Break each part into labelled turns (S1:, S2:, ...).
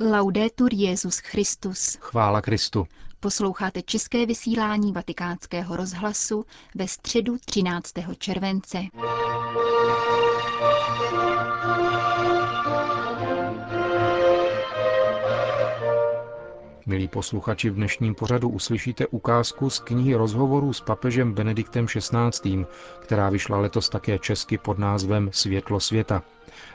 S1: Laudetur Jezus Christus.
S2: Chvála Kristu.
S1: Posloucháte české vysílání Vatikánského rozhlasu ve středu 13. července.
S2: Milí posluchači, v dnešním pořadu uslyšíte ukázku z knihy rozhovorů s papežem Benediktem XVI., která vyšla letos také česky pod názvem Světlo světa.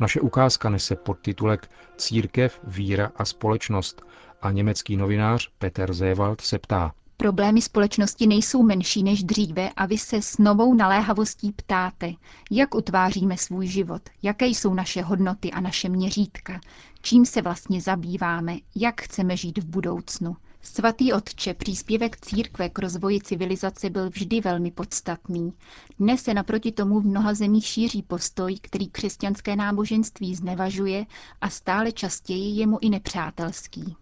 S2: Naše ukázka nese podtitulek Církev, víra a společnost a německý novinář Peter Zewald se ptá.
S1: Problémy společnosti nejsou menší než dříve a vy se s novou naléhavostí ptáte, jak utváříme svůj život, jaké jsou naše hodnoty a naše měřítka, čím se vlastně zabýváme, jak chceme žít v budoucnu. Svatý otče, příspěvek církve k rozvoji civilizace byl vždy velmi podstatný. Dnes se naproti tomu v mnoha zemích šíří postoj, který křesťanské náboženství znevažuje a stále častěji je mu i nepřátelský.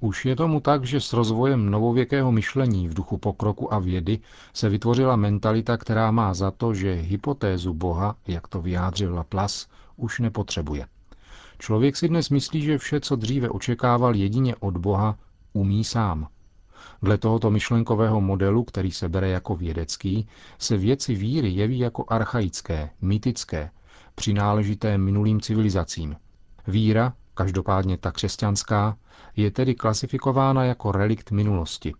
S2: Už je tomu tak, že s rozvojem novověkého myšlení v duchu pokroku a vědy se vytvořila mentalita, která má za to, že hypotézu Boha, jak to vyjádřil Laplace, už nepotřebuje. Člověk si dnes myslí, že vše, co dříve očekával jedině od Boha, umí sám. Dle tohoto myšlenkového modelu, který se bere jako vědecký, se věci víry jeví jako archaické, mytické, přináležité minulým civilizacím. Víra, každopádně ta křesťanská, je tedy klasifikována jako relikt minulosti.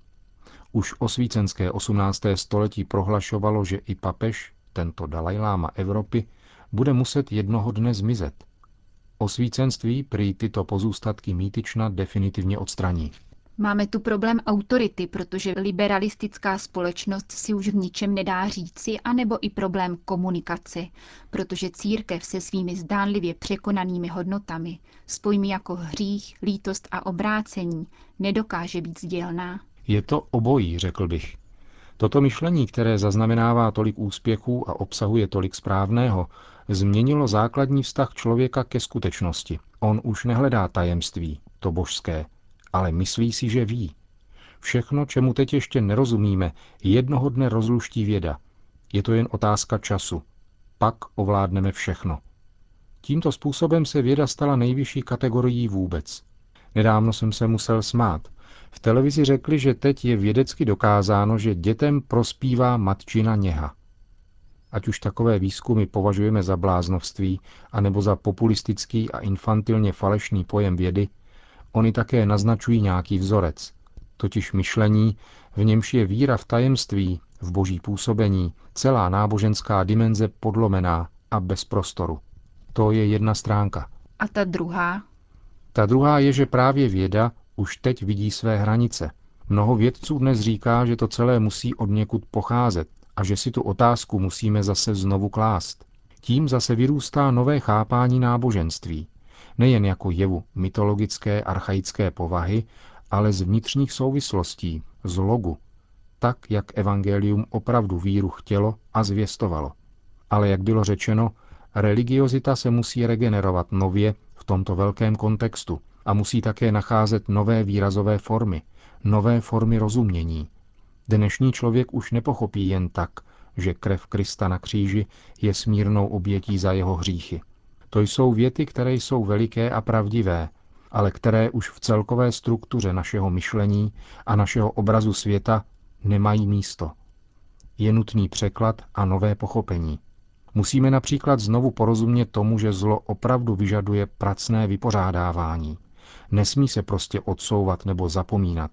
S2: Už osvícenské 18. století prohlašovalo, že i papež, tento Dalajláma Evropy, bude muset jednoho dne zmizet. Osvícenství prý tyto pozůstatky mýtična definitivně odstraní.
S1: Máme tu problém autority, protože liberalistická společnost si už v ničem nedá říci, anebo i problém komunikace, protože církev se svými zdánlivě překonanými hodnotami, spojmi jako hřích, lítost a obrácení, nedokáže být sdělná.
S2: Je to obojí, řekl bych. Toto myšlení, které zaznamenává tolik úspěchů a obsahuje tolik správného, změnilo základní vztah člověka ke skutečnosti. On už nehledá tajemství, to božské, ale myslí si, že ví. Všechno, čemu teď ještě nerozumíme, jednoho dne rozluští věda. Je to jen otázka času. Pak ovládneme všechno. Tímto způsobem se věda stala nejvyšší kategorií vůbec. Nedávno jsem se musel smát. V televizi řekli, že teď je vědecky dokázáno, že dětem prospívá matčina něha. Ať už takové výzkumy považujeme za bláznovství, anebo za populistický a infantilně falešný pojem vědy, Oni také naznačují nějaký vzorec, totiž myšlení, v němž je víra v tajemství, v boží působení, celá náboženská dimenze podlomená a bez prostoru. To je jedna stránka.
S1: A ta druhá?
S2: Ta druhá je, že právě věda už teď vidí své hranice. Mnoho vědců dnes říká, že to celé musí od někud pocházet a že si tu otázku musíme zase znovu klást. Tím zase vyrůstá nové chápání náboženství, nejen jako jevu mytologické archaické povahy, ale z vnitřních souvislostí, z logu, tak, jak evangelium opravdu víru chtělo a zvěstovalo. Ale jak bylo řečeno, religiozita se musí regenerovat nově v tomto velkém kontextu a musí také nacházet nové výrazové formy, nové formy rozumění. Dnešní člověk už nepochopí jen tak, že krev Krista na kříži je smírnou obětí za jeho hříchy. To jsou věty, které jsou veliké a pravdivé, ale které už v celkové struktuře našeho myšlení a našeho obrazu světa nemají místo. Je nutný překlad a nové pochopení. Musíme například znovu porozumět tomu, že zlo opravdu vyžaduje pracné vypořádávání. Nesmí se prostě odsouvat nebo zapomínat.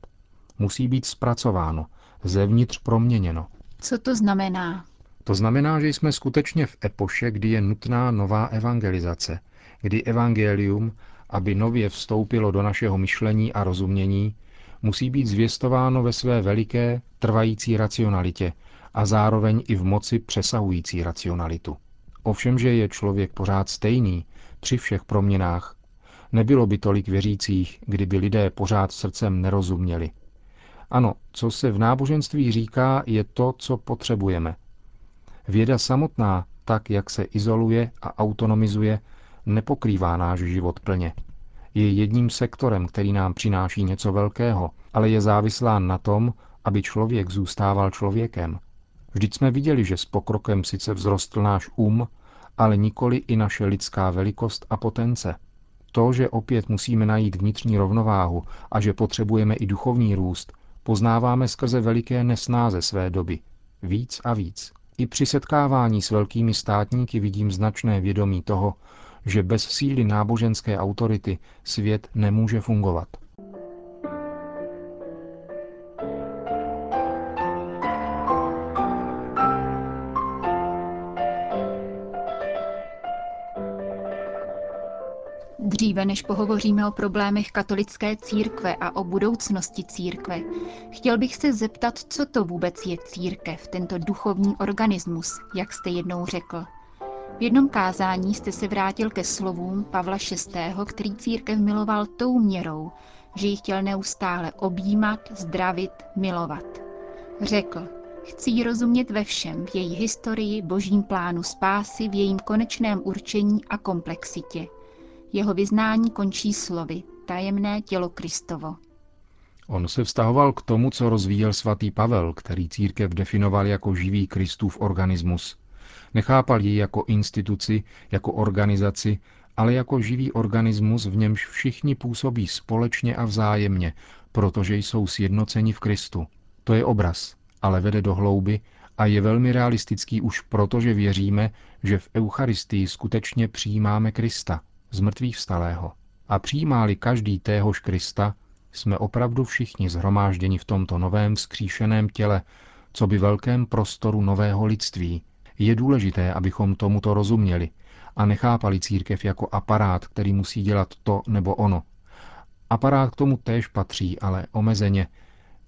S2: Musí být zpracováno, zevnitř proměněno.
S1: Co to znamená?
S2: To znamená, že jsme skutečně v epoše, kdy je nutná nová evangelizace, kdy evangelium, aby nově vstoupilo do našeho myšlení a rozumění, musí být zvěstováno ve své veliké, trvající racionalitě a zároveň i v moci přesahující racionalitu. Ovšem, že je člověk pořád stejný při všech proměnách, nebylo by tolik věřících, kdyby lidé pořád srdcem nerozuměli. Ano, co se v náboženství říká, je to, co potřebujeme – Věda samotná, tak jak se izoluje a autonomizuje, nepokrývá náš život plně. Je jedním sektorem, který nám přináší něco velkého, ale je závislá na tom, aby člověk zůstával člověkem. Vždyť jsme viděli, že s pokrokem sice vzrostl náš um, ale nikoli i naše lidská velikost a potence. To, že opět musíme najít vnitřní rovnováhu a že potřebujeme i duchovní růst, poznáváme skrze veliké nesnáze své doby. Víc a víc. I při setkávání s velkými státníky vidím značné vědomí toho, že bez síly náboženské autority svět nemůže fungovat.
S1: Dříve než pohovoříme o problémech katolické církve a o budoucnosti církve, chtěl bych se zeptat, co to vůbec je církev, tento duchovní organismus, jak jste jednou řekl. V jednom kázání jste se vrátil ke slovům Pavla VI., který církev miloval tou měrou, že ji chtěl neustále objímat, zdravit, milovat. Řekl, chci ji rozumět ve všem, v její historii, božím plánu spásy, v jejím konečném určení a komplexitě – jeho vyznání končí slovy tajemné tělo Kristovo.
S2: On se vztahoval k tomu, co rozvíjel svatý Pavel, který církev definoval jako živý Kristův organismus. Nechápal ji jako instituci, jako organizaci, ale jako živý organismus, v němž všichni působí společně a vzájemně, protože jsou sjednoceni v Kristu. To je obraz, ale vede do hlouby a je velmi realistický už proto, že věříme, že v Eucharistii skutečně přijímáme Krista, z mrtvých vstalého. A přijímáli každý téhož Krista, jsme opravdu všichni zhromážděni v tomto novém vzkříšeném těle, co by velkém prostoru nového lidství. Je důležité, abychom tomuto rozuměli a nechápali církev jako aparát, který musí dělat to nebo ono. Aparát k tomu též patří, ale omezeně,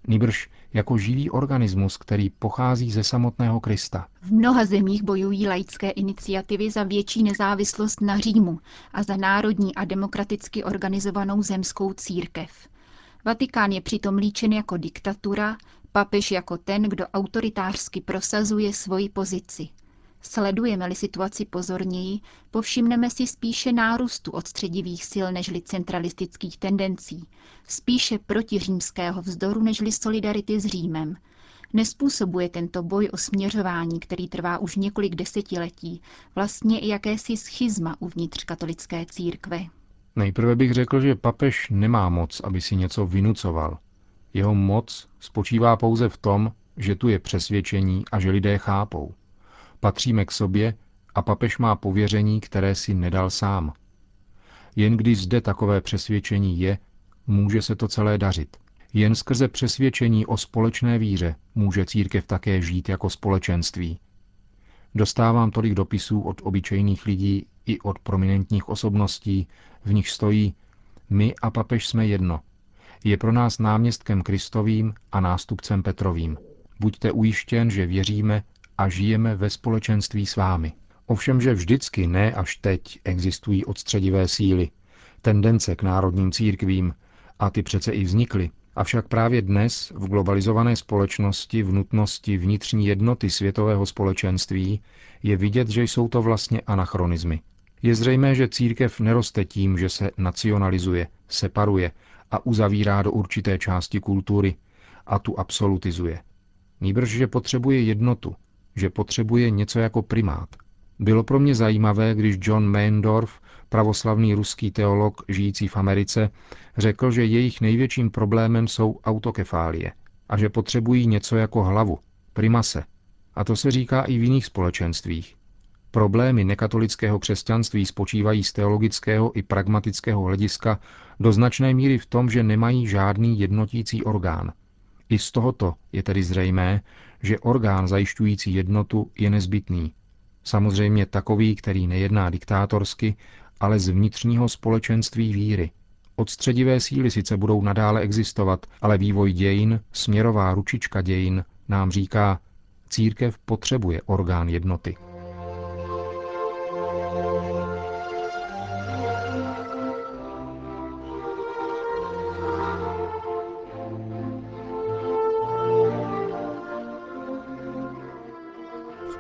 S2: nýbrž jako živý organismus, který pochází ze samotného Krista.
S1: V mnoha zemích bojují laické iniciativy za větší nezávislost na Římu a za národní a demokraticky organizovanou zemskou církev. Vatikán je přitom líčen jako diktatura, papež jako ten, kdo autoritářsky prosazuje svoji pozici. Sledujeme-li situaci pozorněji, povšimneme si spíše nárůstu odstředivých sil nežli centralistických tendencí, spíše protiřímského vzdoru nežli solidarity s Římem. Nespůsobuje tento boj o směřování, který trvá už několik desetiletí, vlastně i jakési schizma uvnitř katolické církve.
S2: Nejprve bych řekl, že papež nemá moc, aby si něco vynucoval. Jeho moc spočívá pouze v tom, že tu je přesvědčení a že lidé chápou. Patříme k sobě a papež má pověření, které si nedal sám. Jen když zde takové přesvědčení je, může se to celé dařit. Jen skrze přesvědčení o společné víře může církev také žít jako společenství. Dostávám tolik dopisů od obyčejných lidí i od prominentních osobností, v nich stojí My a papež jsme jedno. Je pro nás náměstkem Kristovým a nástupcem Petrovým. Buďte ujištěn, že věříme a žijeme ve společenství s vámi. Ovšem, že vždycky, ne až teď, existují odstředivé síly, tendence k národním církvím, a ty přece i vznikly. Avšak právě dnes, v globalizované společnosti, v nutnosti vnitřní jednoty světového společenství, je vidět, že jsou to vlastně anachronizmy. Je zřejmé, že církev neroste tím, že se nacionalizuje, separuje a uzavírá do určité části kultury a tu absolutizuje. Nýbrž, že potřebuje jednotu, že potřebuje něco jako primát. Bylo pro mě zajímavé, když John Meindorf, pravoslavný ruský teolog žijící v Americe, řekl, že jejich největším problémem jsou autokefálie a že potřebují něco jako hlavu, primase. A to se říká i v jiných společenstvích. Problémy nekatolického křesťanství spočívají z teologického i pragmatického hlediska do značné míry v tom, že nemají žádný jednotící orgán. I z tohoto je tedy zřejmé, že orgán zajišťující jednotu je nezbytný. Samozřejmě takový, který nejedná diktátorsky, ale z vnitřního společenství víry. Odstředivé síly sice budou nadále existovat, ale vývoj dějin, směrová ručička dějin, nám říká, církev potřebuje orgán jednoty.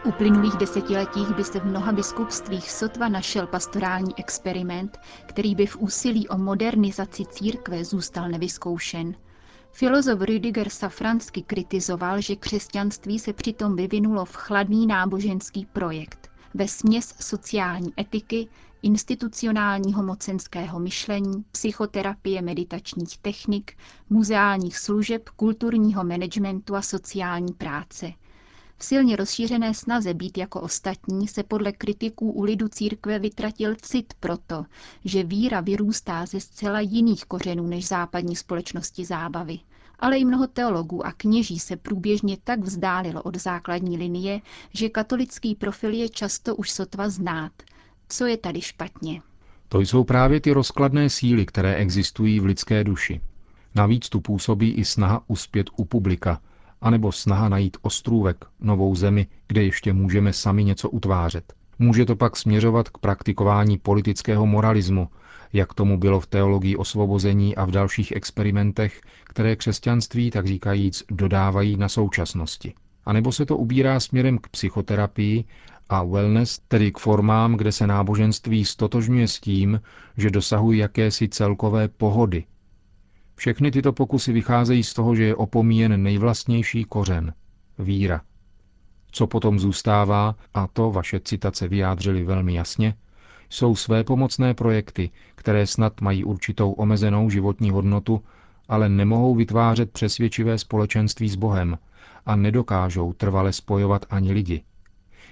S1: Uplynulých desetiletích by se v mnoha biskupstvích sotva našel pastorální experiment, který by v úsilí o modernizaci církve zůstal nevyzkoušen. Filozof Rüdiger Safransky kritizoval, že křesťanství se přitom vyvinulo v chladný náboženský projekt. ve směs sociální etiky, institucionálního mocenského myšlení, psychoterapie meditačních technik, muzeálních služeb, kulturního managementu a sociální práce. V silně rozšířené snaze být jako ostatní se podle kritiků u lidu církve vytratil cit proto, že víra vyrůstá ze zcela jiných kořenů než západní společnosti zábavy ale i mnoho teologů a kněží se průběžně tak vzdálilo od základní linie, že katolický profil je často už sotva znát. Co je tady špatně?
S2: To jsou právě ty rozkladné síly, které existují v lidské duši. Navíc tu působí i snaha uspět u publika, anebo snaha najít ostrůvek, novou zemi, kde ještě můžeme sami něco utvářet. Může to pak směřovat k praktikování politického moralismu, jak tomu bylo v teologii osvobození a v dalších experimentech, které křesťanství, tak říkajíc, dodávají na současnosti. A nebo se to ubírá směrem k psychoterapii a wellness, tedy k formám, kde se náboženství stotožňuje s tím, že dosahují jakési celkové pohody. Všechny tyto pokusy vycházejí z toho, že je opomíjen nejvlastnější kořen – víra. Co potom zůstává, a to vaše citace vyjádřily velmi jasně, jsou své pomocné projekty, které snad mají určitou omezenou životní hodnotu, ale nemohou vytvářet přesvědčivé společenství s Bohem a nedokážou trvale spojovat ani lidi.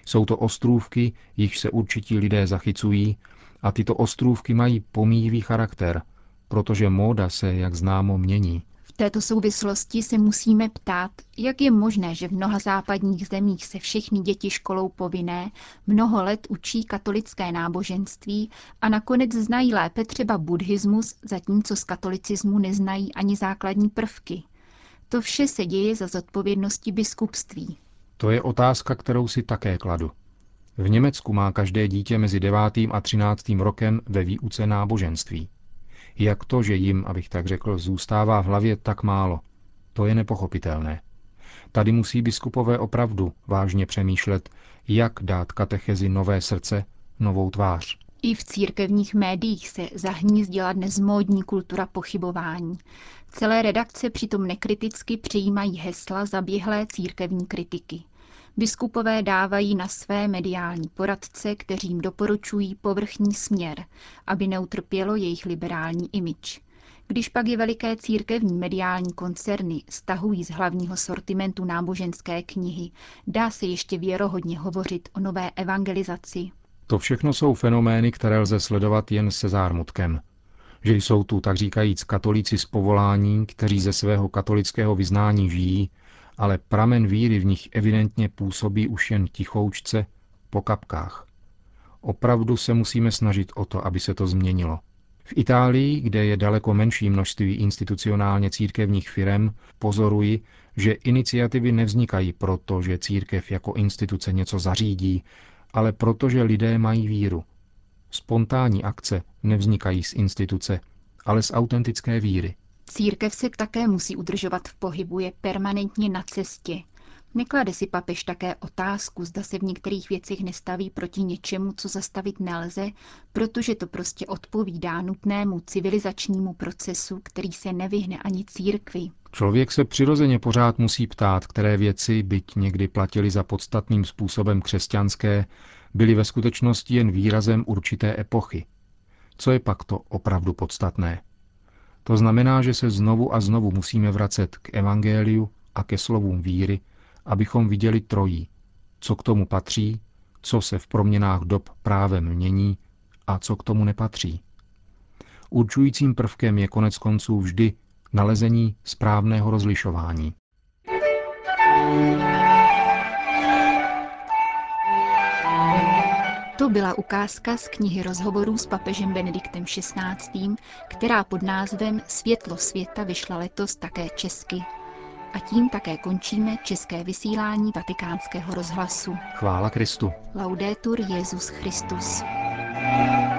S2: Jsou to ostrůvky, jichž se určití lidé zachycují, a tyto ostrůvky mají pomíjivý charakter, protože móda se, jak známo, mění
S1: této souvislosti se musíme ptát, jak je možné, že v mnoha západních zemích se všechny děti školou povinné mnoho let učí katolické náboženství a nakonec znají lépe třeba buddhismus, zatímco z katolicismu neznají ani základní prvky. To vše se děje za zodpovědnosti biskupství.
S2: To je otázka, kterou si také kladu. V Německu má každé dítě mezi 9. a 13. rokem ve výuce náboženství. Jak to, že jim, abych tak řekl, zůstává v hlavě tak málo? To je nepochopitelné. Tady musí biskupové opravdu vážně přemýšlet, jak dát katechezi nové srdce, novou tvář.
S1: I v církevních médiích se zahnízdila dnes módní kultura pochybování. Celé redakce přitom nekriticky přijímají hesla zaběhlé církevní kritiky. Biskupové dávají na své mediální poradce, kteří jim doporučují povrchní směr, aby neutrpělo jejich liberální imič. Když pak je veliké církevní mediální koncerny stahují z hlavního sortimentu náboženské knihy, dá se ještě věrohodně hovořit o nové evangelizaci.
S2: To všechno jsou fenomény, které lze sledovat jen se zármutkem. Že jsou tu, tak říkajíc, katolíci z povolání, kteří ze svého katolického vyznání žijí ale pramen víry v nich evidentně působí už jen tichoučce po kapkách. Opravdu se musíme snažit o to, aby se to změnilo. V Itálii, kde je daleko menší množství institucionálně církevních firem, pozoruji, že iniciativy nevznikají proto, že církev jako instituce něco zařídí, ale proto, že lidé mají víru. Spontánní akce nevznikají z instituce, ale z autentické víry.
S1: Církev se také musí udržovat v pohybu, je permanentně na cestě. Neklade si papež také otázku, zda se v některých věcech nestaví proti něčemu, co zastavit nelze, protože to prostě odpovídá nutnému civilizačnímu procesu, který se nevyhne ani církvi.
S2: Člověk se přirozeně pořád musí ptát, které věci, byť někdy platili za podstatným způsobem křesťanské, byly ve skutečnosti jen výrazem určité epochy. Co je pak to opravdu podstatné? To znamená, že se znovu a znovu musíme vracet k evangeliu a ke slovům víry, abychom viděli trojí, co k tomu patří, co se v proměnách dob právem mění a co k tomu nepatří. Určujícím prvkem je konec konců vždy nalezení správného rozlišování.
S1: To byla ukázka z knihy rozhovorů s papežem Benediktem XVI., která pod názvem Světlo světa vyšla letos také česky. A tím také končíme české vysílání vatikánského rozhlasu.
S2: Chvála Kristu.
S1: Laudetur Jezus Christus. thank you